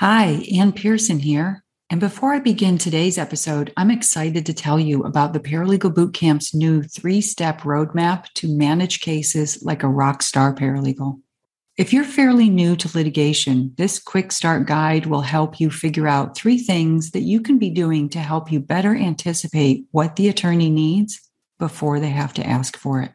Hi, Ann Pearson here. And before I begin today's episode, I'm excited to tell you about the Paralegal Bootcamp's new three step roadmap to manage cases like a rock star paralegal. If you're fairly new to litigation, this quick start guide will help you figure out three things that you can be doing to help you better anticipate what the attorney needs before they have to ask for it.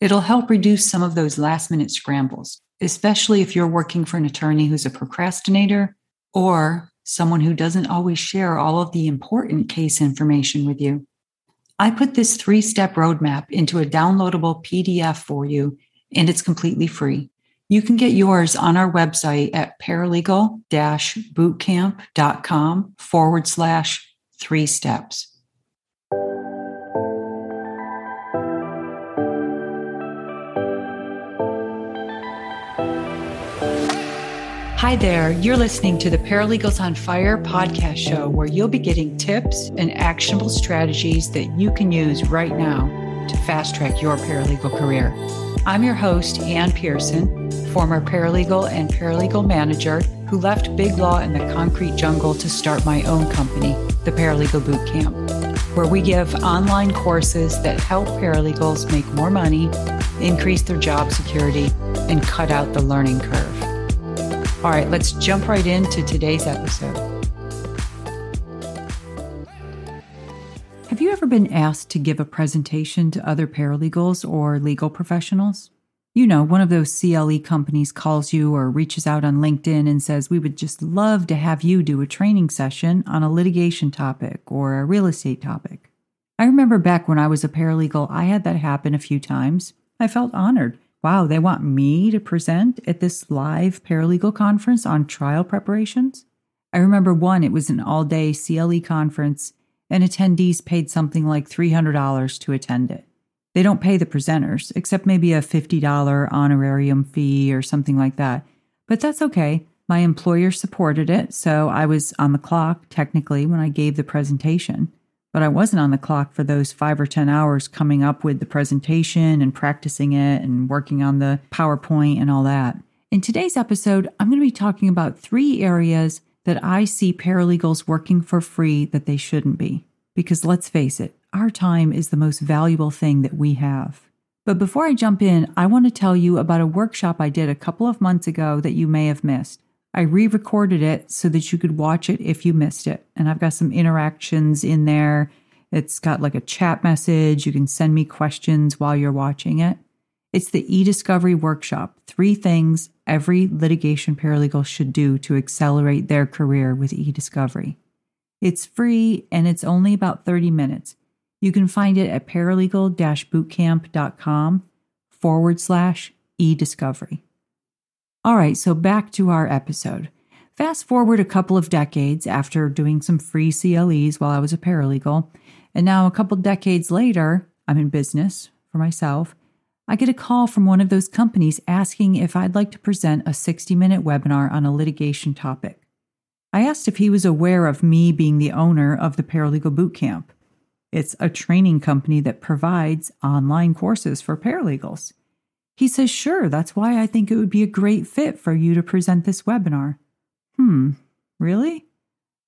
It'll help reduce some of those last minute scrambles, especially if you're working for an attorney who's a procrastinator or someone who doesn't always share all of the important case information with you. I put this three step roadmap into a downloadable PDF for you, and it's completely free. You can get yours on our website at paralegal bootcamp.com forward slash three steps. Hi there. You're listening to the Paralegals on Fire podcast show, where you'll be getting tips and actionable strategies that you can use right now to fast track your paralegal career. I'm your host, Ann Pearson, former paralegal and paralegal manager who left big law in the concrete jungle to start my own company, the Paralegal Boot Camp, where we give online courses that help paralegals make more money, increase their job security, and cut out the learning curve. All right, let's jump right into today's episode. Have you ever been asked to give a presentation to other paralegals or legal professionals? You know, one of those CLE companies calls you or reaches out on LinkedIn and says, We would just love to have you do a training session on a litigation topic or a real estate topic. I remember back when I was a paralegal, I had that happen a few times. I felt honored wow, they want me to present at this live paralegal conference on trial preparations? I remember one, it was an all day CLE conference, and attendees paid something like $300 to attend it. They don't pay the presenters, except maybe a $50 honorarium fee or something like that. But that's okay. My employer supported it, so I was on the clock technically when I gave the presentation but I wasn't on the clock for those five or 10 hours coming up with the presentation and practicing it and working on the PowerPoint and all that. In today's episode, I'm going to be talking about three areas that I see paralegals working for free that they shouldn't be. Because let's face it, our time is the most valuable thing that we have. But before I jump in, I want to tell you about a workshop I did a couple of months ago that you may have missed. I re recorded it so that you could watch it if you missed it. And I've got some interactions in there. It's got like a chat message. You can send me questions while you're watching it. It's the e discovery workshop three things every litigation paralegal should do to accelerate their career with e discovery. It's free and it's only about 30 minutes. You can find it at paralegal bootcamp.com forward slash e discovery. All right, so back to our episode. Fast forward a couple of decades after doing some free CLEs while I was a paralegal, and now a couple decades later, I'm in business for myself. I get a call from one of those companies asking if I'd like to present a 60 minute webinar on a litigation topic. I asked if he was aware of me being the owner of the Paralegal Bootcamp. It's a training company that provides online courses for paralegals. He says, Sure, that's why I think it would be a great fit for you to present this webinar. Hmm, really?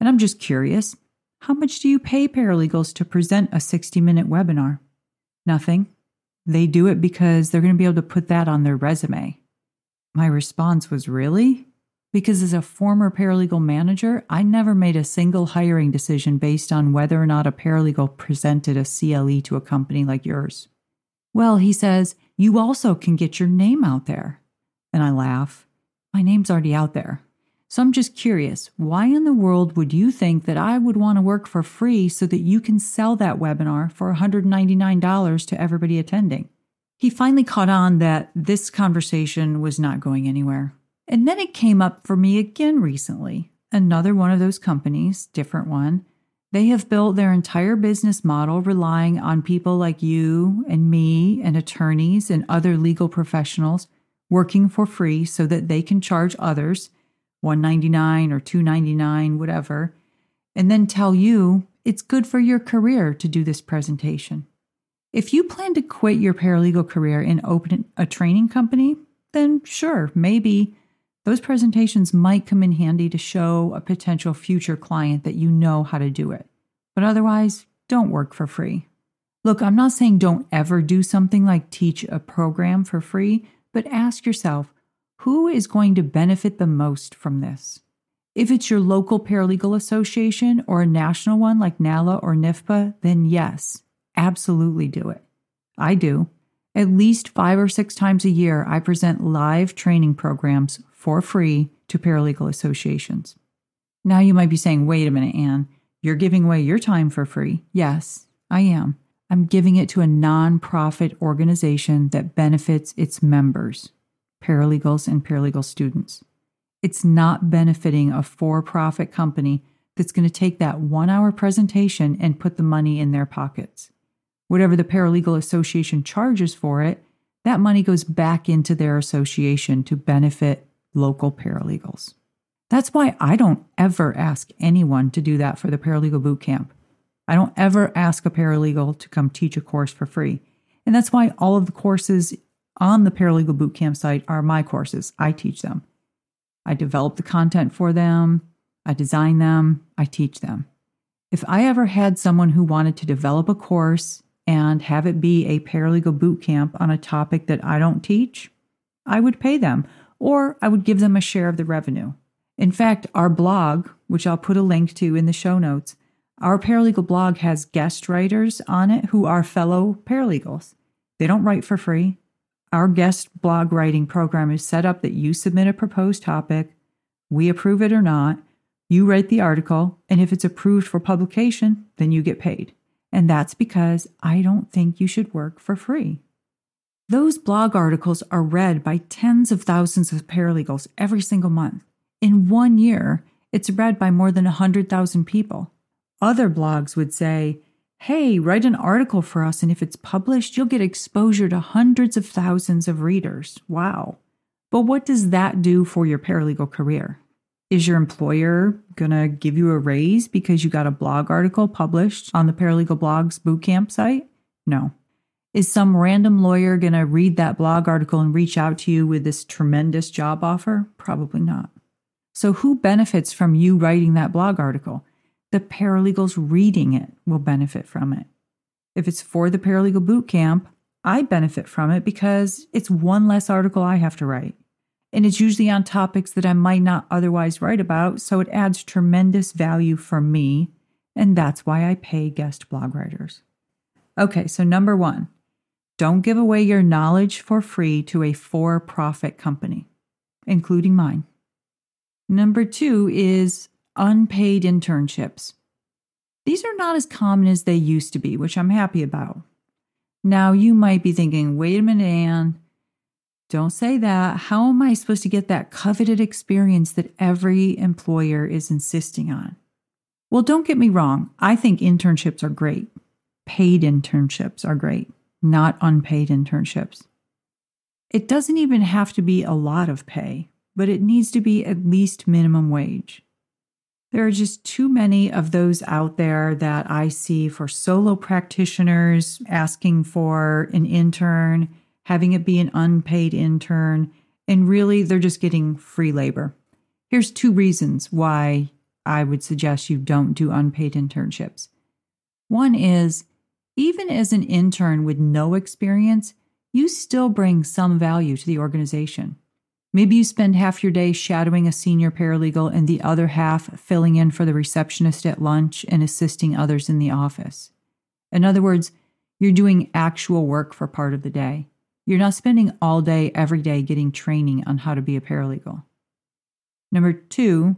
And I'm just curious how much do you pay paralegals to present a 60 minute webinar? Nothing. They do it because they're going to be able to put that on their resume. My response was, Really? Because as a former paralegal manager, I never made a single hiring decision based on whether or not a paralegal presented a CLE to a company like yours. Well, he says, you also can get your name out there. And I laugh. My name's already out there. So I'm just curious why in the world would you think that I would want to work for free so that you can sell that webinar for $199 to everybody attending? He finally caught on that this conversation was not going anywhere. And then it came up for me again recently. Another one of those companies, different one, they have built their entire business model relying on people like you and me and attorneys and other legal professionals working for free so that they can charge others 199 or 299 whatever and then tell you it's good for your career to do this presentation. If you plan to quit your paralegal career and open a training company, then sure, maybe Those presentations might come in handy to show a potential future client that you know how to do it. But otherwise, don't work for free. Look, I'm not saying don't ever do something like teach a program for free, but ask yourself who is going to benefit the most from this? If it's your local paralegal association or a national one like NALA or NFPA, then yes, absolutely do it. I do. At least five or six times a year, I present live training programs for free to paralegal associations. Now you might be saying, wait a minute, Ann, you're giving away your time for free. Yes, I am. I'm giving it to a nonprofit organization that benefits its members, paralegals and paralegal students. It's not benefiting a for profit company that's going to take that one hour presentation and put the money in their pockets. Whatever the paralegal association charges for it, that money goes back into their association to benefit local paralegals. That's why I don't ever ask anyone to do that for the paralegal boot camp. I don't ever ask a paralegal to come teach a course for free. And that's why all of the courses on the paralegal boot camp site are my courses. I teach them. I develop the content for them, I design them, I teach them. If I ever had someone who wanted to develop a course and have it be a paralegal boot camp on a topic that I don't teach, I would pay them or I would give them a share of the revenue. In fact, our blog, which I'll put a link to in the show notes, our paralegal blog has guest writers on it who are fellow paralegals. They don't write for free. Our guest blog writing program is set up that you submit a proposed topic, we approve it or not, you write the article, and if it's approved for publication, then you get paid. And that's because I don't think you should work for free. Those blog articles are read by tens of thousands of paralegals every single month. In one year, it's read by more than 100,000 people. Other blogs would say, Hey, write an article for us, and if it's published, you'll get exposure to hundreds of thousands of readers. Wow. But what does that do for your paralegal career? Is your employer going to give you a raise because you got a blog article published on the Paralegal Blogs Bootcamp site? No. Is some random lawyer going to read that blog article and reach out to you with this tremendous job offer? Probably not. So, who benefits from you writing that blog article? The paralegals reading it will benefit from it. If it's for the paralegal boot camp, I benefit from it because it's one less article I have to write. And it's usually on topics that I might not otherwise write about, so it adds tremendous value for me, and that's why I pay guest blog writers. Okay, so number one, don't give away your knowledge for free to a for profit company, including mine. Number two is unpaid internships. These are not as common as they used to be, which I'm happy about. Now, you might be thinking, wait a minute, Ann, don't say that. How am I supposed to get that coveted experience that every employer is insisting on? Well, don't get me wrong. I think internships are great. Paid internships are great not unpaid internships. It doesn't even have to be a lot of pay, but it needs to be at least minimum wage. There are just too many of those out there that I see for solo practitioners asking for an intern, having it be an unpaid intern, and really they're just getting free labor. Here's two reasons why I would suggest you don't do unpaid internships. One is even as an intern with no experience, you still bring some value to the organization. Maybe you spend half your day shadowing a senior paralegal and the other half filling in for the receptionist at lunch and assisting others in the office. In other words, you're doing actual work for part of the day. You're not spending all day, every day getting training on how to be a paralegal. Number two,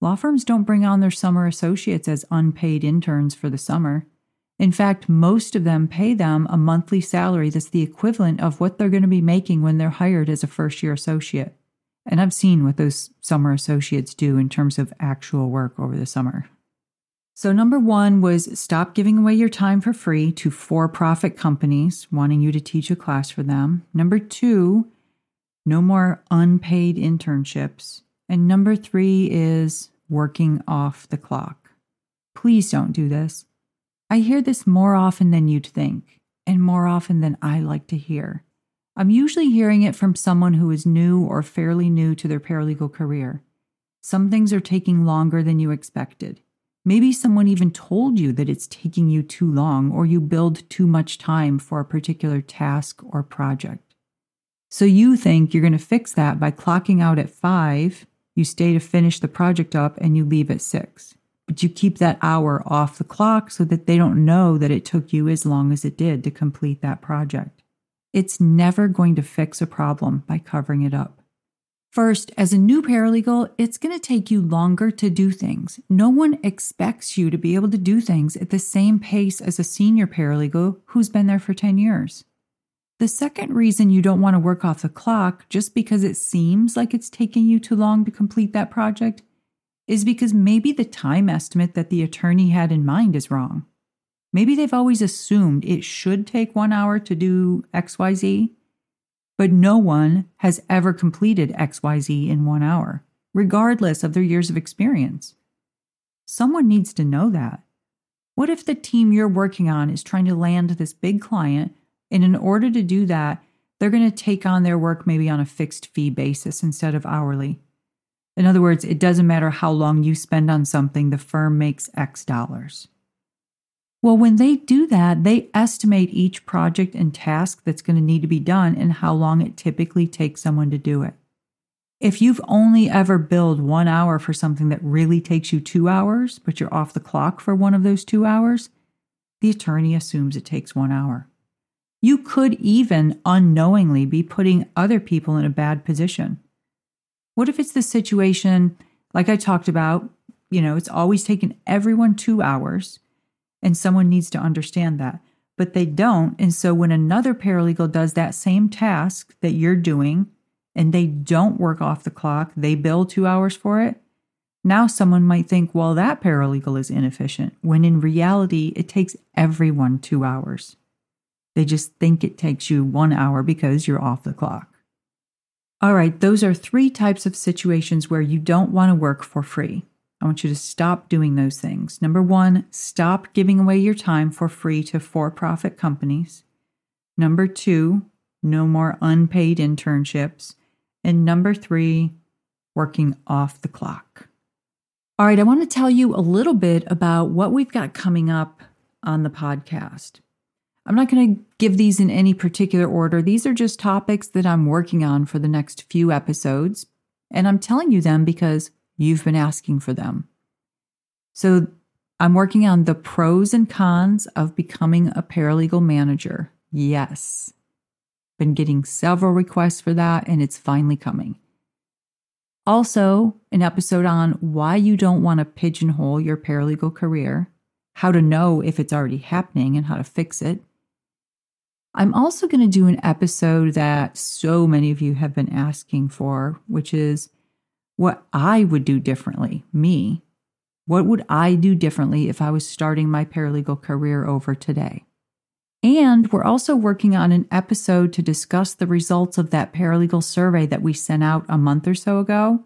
law firms don't bring on their summer associates as unpaid interns for the summer. In fact, most of them pay them a monthly salary that's the equivalent of what they're going to be making when they're hired as a first year associate. And I've seen what those summer associates do in terms of actual work over the summer. So, number one was stop giving away your time for free to for profit companies wanting you to teach a class for them. Number two, no more unpaid internships. And number three is working off the clock. Please don't do this. I hear this more often than you'd think, and more often than I like to hear. I'm usually hearing it from someone who is new or fairly new to their paralegal career. Some things are taking longer than you expected. Maybe someone even told you that it's taking you too long or you build too much time for a particular task or project. So you think you're going to fix that by clocking out at five, you stay to finish the project up, and you leave at six. But you keep that hour off the clock so that they don't know that it took you as long as it did to complete that project. It's never going to fix a problem by covering it up. First, as a new paralegal, it's going to take you longer to do things. No one expects you to be able to do things at the same pace as a senior paralegal who's been there for 10 years. The second reason you don't want to work off the clock just because it seems like it's taking you too long to complete that project is because maybe the time estimate that the attorney had in mind is wrong. Maybe they've always assumed it should take one hour to do XYZ, but no one has ever completed XYZ in one hour, regardless of their years of experience. Someone needs to know that. What if the team you're working on is trying to land this big client, and in order to do that, they're going to take on their work maybe on a fixed fee basis instead of hourly? In other words, it doesn't matter how long you spend on something, the firm makes X dollars. Well, when they do that, they estimate each project and task that's going to need to be done and how long it typically takes someone to do it. If you've only ever billed one hour for something that really takes you two hours, but you're off the clock for one of those two hours, the attorney assumes it takes one hour. You could even unknowingly be putting other people in a bad position. What if it's the situation, like I talked about, you know, it's always taken everyone two hours, and someone needs to understand that, but they don't. And so when another paralegal does that same task that you're doing, and they don't work off the clock, they bill two hours for it. Now, someone might think, well, that paralegal is inefficient, when in reality, it takes everyone two hours. They just think it takes you one hour because you're off the clock. All right, those are three types of situations where you don't want to work for free. I want you to stop doing those things. Number one, stop giving away your time for free to for profit companies. Number two, no more unpaid internships. And number three, working off the clock. All right, I want to tell you a little bit about what we've got coming up on the podcast. I'm not going to give these in any particular order. These are just topics that I'm working on for the next few episodes. And I'm telling you them because you've been asking for them. So I'm working on the pros and cons of becoming a paralegal manager. Yes. Been getting several requests for that, and it's finally coming. Also, an episode on why you don't want to pigeonhole your paralegal career, how to know if it's already happening and how to fix it, I'm also going to do an episode that so many of you have been asking for, which is what I would do differently, me. What would I do differently if I was starting my paralegal career over today? And we're also working on an episode to discuss the results of that paralegal survey that we sent out a month or so ago.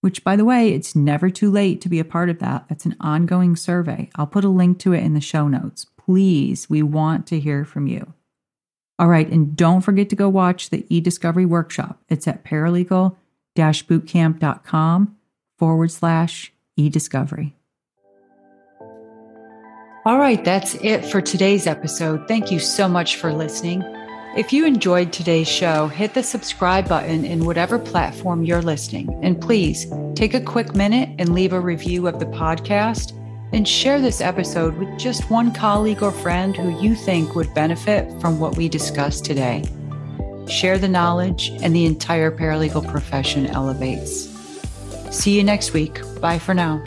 Which, by the way, it's never too late to be a part of that. That's an ongoing survey. I'll put a link to it in the show notes. Please, we want to hear from you. All right, and don't forget to go watch the e-discovery workshop. It's at paralegal-bootcamp.com forward slash e-discovery. All right, that's it for today's episode. Thank you so much for listening. If you enjoyed today's show, hit the subscribe button in whatever platform you're listening. And please take a quick minute and leave a review of the podcast and share this episode with just one colleague or friend who you think would benefit from what we discussed today. Share the knowledge, and the entire paralegal profession elevates. See you next week. Bye for now.